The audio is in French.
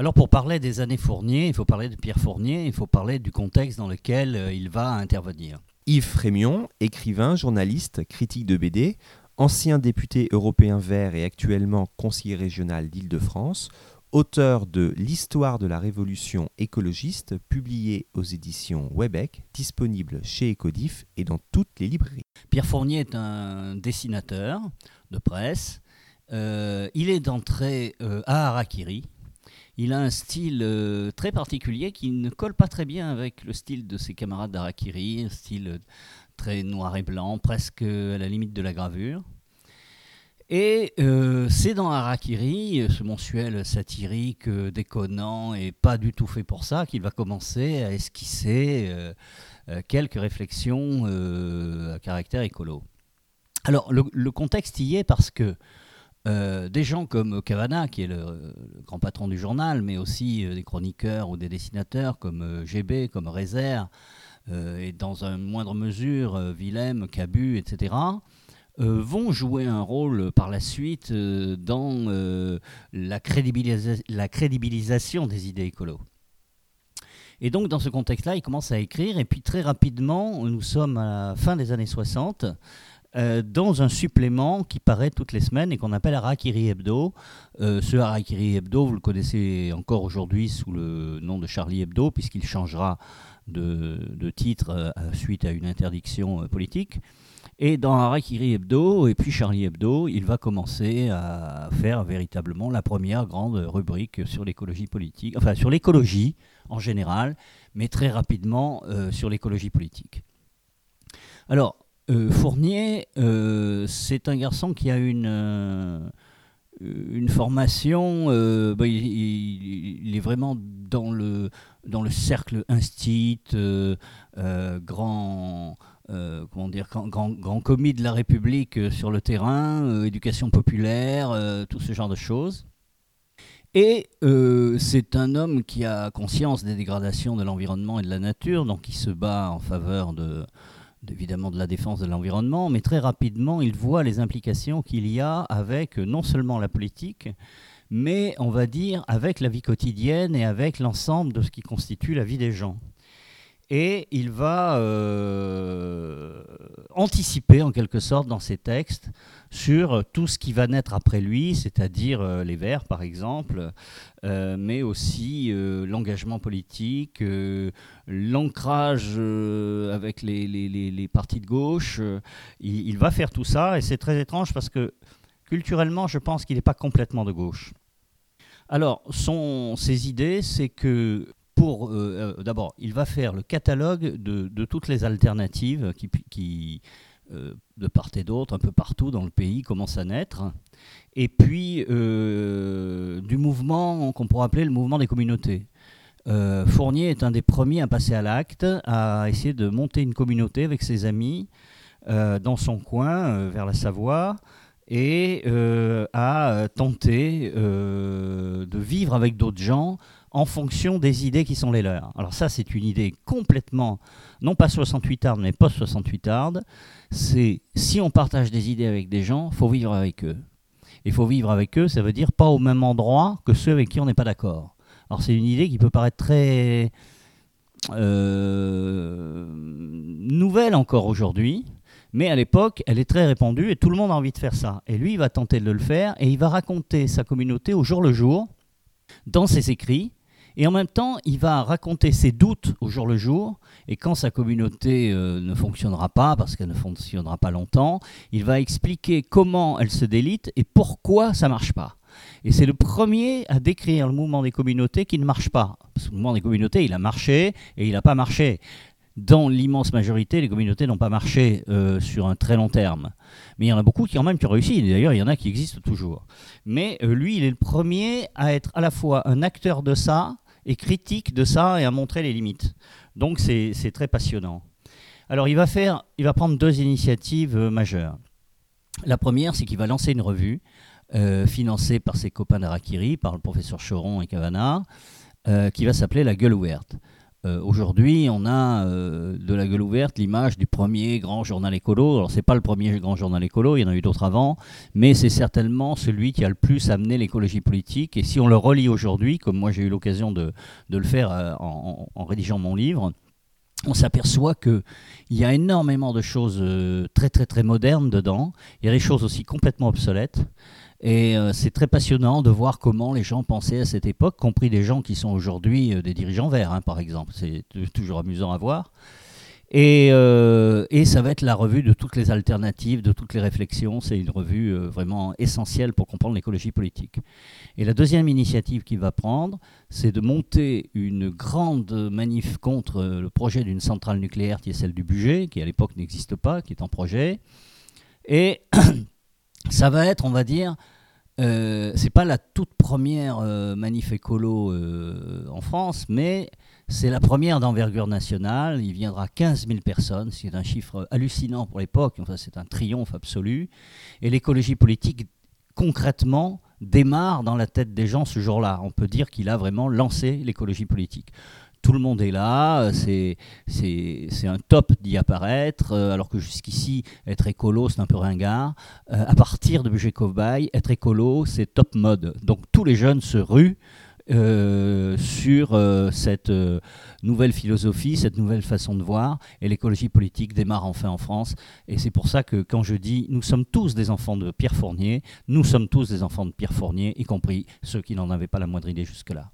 Alors pour parler des années Fournier, il faut parler de Pierre Fournier, il faut parler du contexte dans lequel euh, il va intervenir. Yves Frémion, écrivain, journaliste, critique de BD, ancien député européen vert et actuellement conseiller régional d'Île-de-France, auteur de L'histoire de la révolution écologiste, publié aux éditions Webec, disponible chez Ecodif et dans toutes les librairies. Pierre Fournier est un dessinateur de presse. Euh, il est d'entrée euh, à Harakiri. Il a un style euh, très particulier qui ne colle pas très bien avec le style de ses camarades d'Harakiri, un style très noir et blanc, presque à la limite de la gravure. Et euh, c'est dans Harakiri, ce mensuel satirique, euh, déconnant et pas du tout fait pour ça, qu'il va commencer à esquisser euh, quelques réflexions à caractère écolo. Alors le, contexte y est parce que des gens comme Cavana, qui est le, grand patron du journal, mais aussi des chroniqueurs ou des dessinateurs comme GB, comme Rézère, et dans une moindre mesure Willem, Cabu, etc., euh, vont jouer un rôle par la suite euh, dans euh, la, crédibilisation des idées écolo. Et donc dans ce contexte-là, il commence à écrire, et puis très rapidement, nous sommes à la fin des années 60, dans un supplément qui paraît toutes les semaines et qu'on appelle Harakiri Hebdo. ce Harakiri Hebdo, vous le connaissez encore aujourd'hui sous le nom de Charlie Hebdo, puisqu'il changera de, de titre suite à une interdiction politique. Et dans Harakiri Hebdo et puis Charlie Hebdo, il va commencer à faire véritablement la première grande rubrique sur l'écologie politique, enfin sur l'écologie en général, mais très rapidement euh, sur l'écologie politique. Alors, euh, Fournier, euh, c'est un garçon qui a une, une formation, bah, il, est vraiment dans le, dans le cercle instit, grand euh, comment dire, grand, grand, commis de la République euh, sur le terrain, euh, éducation populaire, tout ce genre de choses. Et c'est un homme qui a conscience des dégradations de l'environnement et de la nature, donc il se bat en faveur de, évidemment de la défense de l'environnement, mais très rapidement il voit les implications qu'il y a avec non seulement la politique, mais on va dire avec la vie quotidienne et avec l'ensemble de ce qui constitue la vie des gens et il va euh, anticiper en quelque sorte dans ses textes sur tout ce qui va naître après lui, c'est-à-dire euh, les Verts par exemple, euh, mais aussi l'engagement politique, l'ancrage avec les, les, partis de gauche. Il, il, va faire tout ça et c'est très étrange parce que culturellement je pense qu'il n'est pas complètement de gauche. Alors, son, ses idées, c'est que euh, euh, d'abord, il va faire le catalogue de, toutes les alternatives qui, euh, de part et d'autre, un peu partout dans le pays, commencent à naître. Et puis, du mouvement qu'on pourrait appeler le mouvement des communautés. Fournier est un des premiers à passer à l'acte, à essayer de monter une communauté avec ses amis dans son coin, vers la Savoie, et à tenter de vivre avec d'autres gens en fonction des idées qui sont les leurs. Alors ça, c'est une idée complètement, non pas 68 ardes, mais post-68 ardes. C'est si on partage des idées avec des gens, faut vivre avec eux. Il faut vivre avec eux, ça veut dire pas au même endroit que ceux avec qui on n'est pas d'accord. Alors c'est une idée qui peut paraître très euh, nouvelle encore aujourd'hui, mais à l'époque, elle est très répandue et tout le monde a envie de faire ça. Et lui, il va tenter de le faire et il va raconter sa communauté au jour le jour dans ses écrits et en même temps, il va raconter ses doutes au jour le jour. Et quand sa communauté euh, ne fonctionnera pas, parce qu'elle ne fonctionnera pas longtemps, il va expliquer comment elle se délite et pourquoi ça marche pas. Et c'est le premier à décrire le mouvement des communautés qui ne marche pas. Parce que le mouvement des communautés, il a marché et il n'a pas marché. Dans l'immense majorité, les communautés n'ont pas marché euh, sur un très long terme. Mais il y en a beaucoup qui, en même, qui ont réussi. D'ailleurs, il y en a qui existent toujours. Mais euh, lui, il est le premier à être à la fois un acteur de ça et critique de ça et à montrer les limites. Donc c'est très passionnant. Alors il va, faire, il va prendre deux initiatives euh, majeures. La première, c'est qu'il va lancer une revue financée par ses copains d'Arakiri, par le professeur Choron et Cavana, qui va s'appeler La Gueule ouverte. Euh, aujourd'hui, on a euh, de la gueule ouverte l'image du premier grand journal écolo. Alors, c'est pas le premier grand journal écolo, il y en a eu d'autres avant, mais c'est certainement celui qui a le plus amené l'écologie politique. Et si on le relit aujourd'hui, comme moi j'ai eu l'occasion de, le faire euh, en, rédigeant mon livre, on s'aperçoit qu'il y a énormément de choses très très très modernes dedans. Il y a des choses aussi complètement obsolètes. Et euh, c'est très passionnant de voir comment les gens pensaient à cette époque, compris des gens qui sont aujourd'hui euh, des dirigeants verts, hein, par exemple. C'est toujours amusant à voir. Et, euh, et, ça va être la revue de toutes les alternatives, de toutes les réflexions. C'est une revue vraiment essentielle pour comprendre l'écologie politique. Et la deuxième initiative qu'il va prendre, c'est de monter une grande manif contre le projet d'une centrale nucléaire qui est celle du budget, qui à l'époque n'existe pas, qui est en projet. Et ça va être, on va dire, euh, c'est pas la toute première euh, manif écolo euh, en France, mais c'est la première d'envergure nationale. Il viendra 15 000 personnes, c'est un chiffre hallucinant pour l'époque, enfin, c'est un triomphe absolu. Et l'écologie politique, concrètement, démarre dans la tête des gens ce jour-là. On peut dire qu'il a vraiment lancé l'écologie politique tout le monde est là, c'est, c'est, un top d'y apparaître, euh, alors que jusqu'ici, être écolo, c'est un peu ringard. Euh, à partir de Budget être écolo, c'est top mode. Donc tous les jeunes se ruent euh, sur cette nouvelle philosophie, cette nouvelle façon de voir, et l'écologie politique démarre enfin en France. Et c'est pour ça que quand je dis nous sommes tous des enfants de Pierre Fournier, nous sommes tous des enfants de Pierre Fournier, y compris ceux qui n'en avaient pas la moindre idée jusque-là.